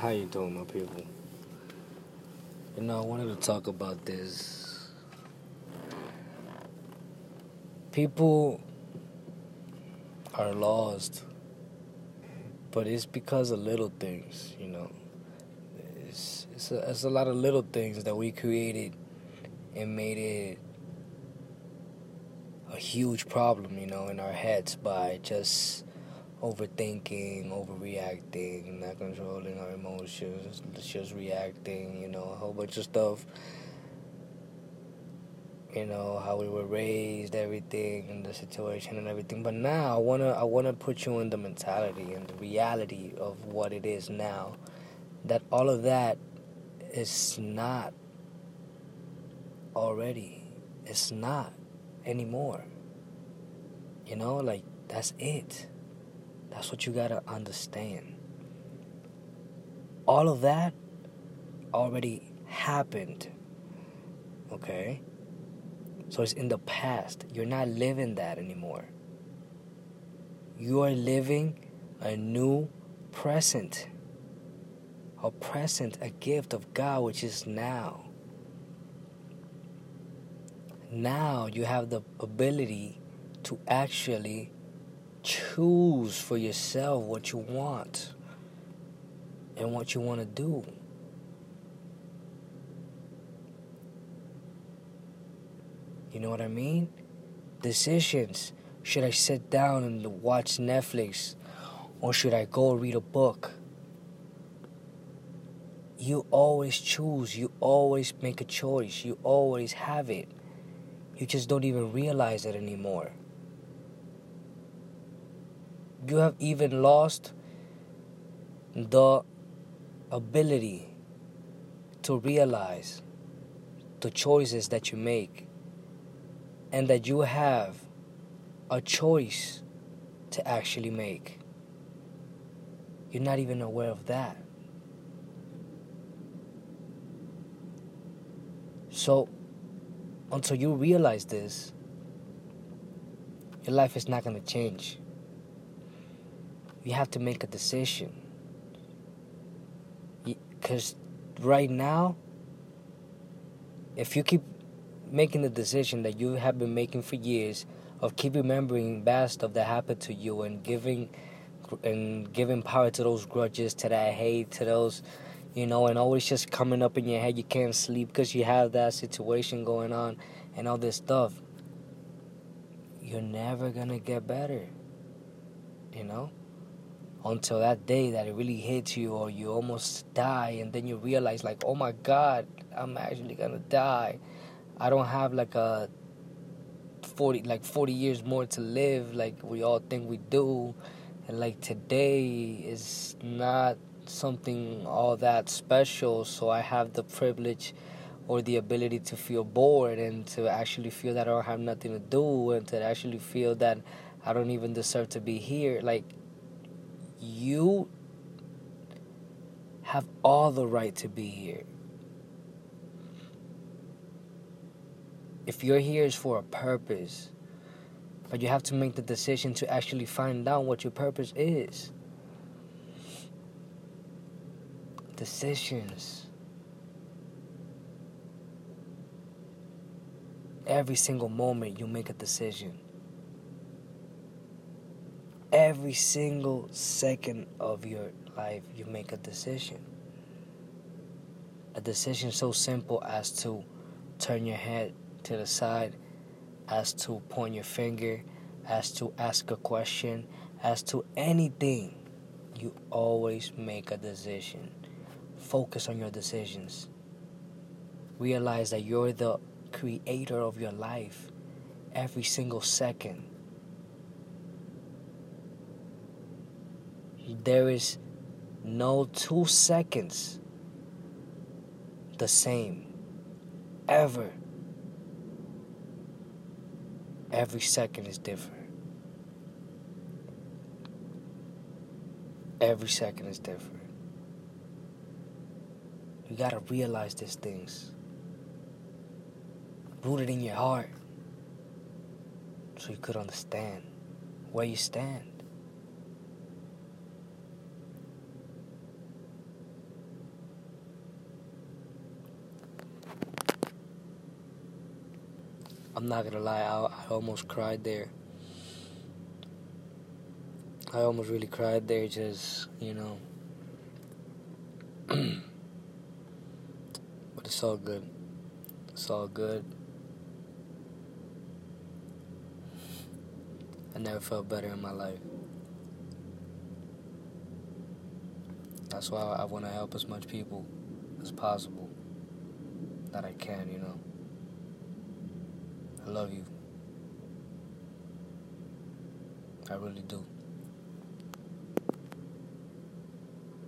How you doing, my people? You know, I wanted to talk about this. People are lost, but it's because of little things, you know. It's it's a, it's a lot of little things that we created and made it a huge problem, you know, in our heads by just overthinking, overreacting, not controlling our emotions, just reacting, you know, a whole bunch of stuff. You know, how we were raised, everything, and the situation and everything. But now I wanna I wanna put you in the mentality and the reality of what it is now. That all of that is not already. It's not anymore. You know, like that's it. That's what you gotta understand. All of that already happened. Okay? So it's in the past. You're not living that anymore. You are living a new present. A present, a gift of God, which is now. Now you have the ability to actually choose for yourself what you want and what you want to do. You know what I mean? Decisions. Should I sit down and watch Netflix or should I go read a book? You always choose, you always make a choice, you always have it. You just don't even realize it anymore you have even lost the ability to realize the choices that you make and that you have a choice to actually make. You're not even aware of that. So, until you realize this, your life is not going to change you have to make a decision. Because right now, if you keep making the decision that you have been making for years of keep remembering bad stuff that happened to you and giving and giving power to those grudges, to that hate, to those, you know, and always just coming up in your head, you can't sleep because you have that situation going on and all this stuff. You're never gonna get better, you know until that day that it really hits you or you almost die and then you realize like oh my god i'm actually gonna die. I don't have like a 40 like 40 years more to live like we all think we do. And like today is not something all that special so i have the privilege or the ability to feel bored and to actually feel that i don't have nothing to do and to actually feel that i don't even deserve to be here. Like you have all the right to be here. If you're here is for a purpose, but you have to make the decision to actually find out what your purpose is. Decisions. Every single moment you make a decision every single second of your life you make a decision. A decision so simple as to turn your head to the side as to point your finger as to ask a question as to anything you always make a decision. Focus on your decisions. Realize that you're the creator of your life. Every single second there is no two seconds the same ever. Every second is different. Every second is different. You gotta realize these things. Root it in your heart so you could understand where you stand. I'm not gonna lie, I, I almost cried there. I almost really cried there, just, you know. but it's all good. It's all good. I never felt better in my life. That's why I want to help as much people as possible that I can, you know. I love you. I really do.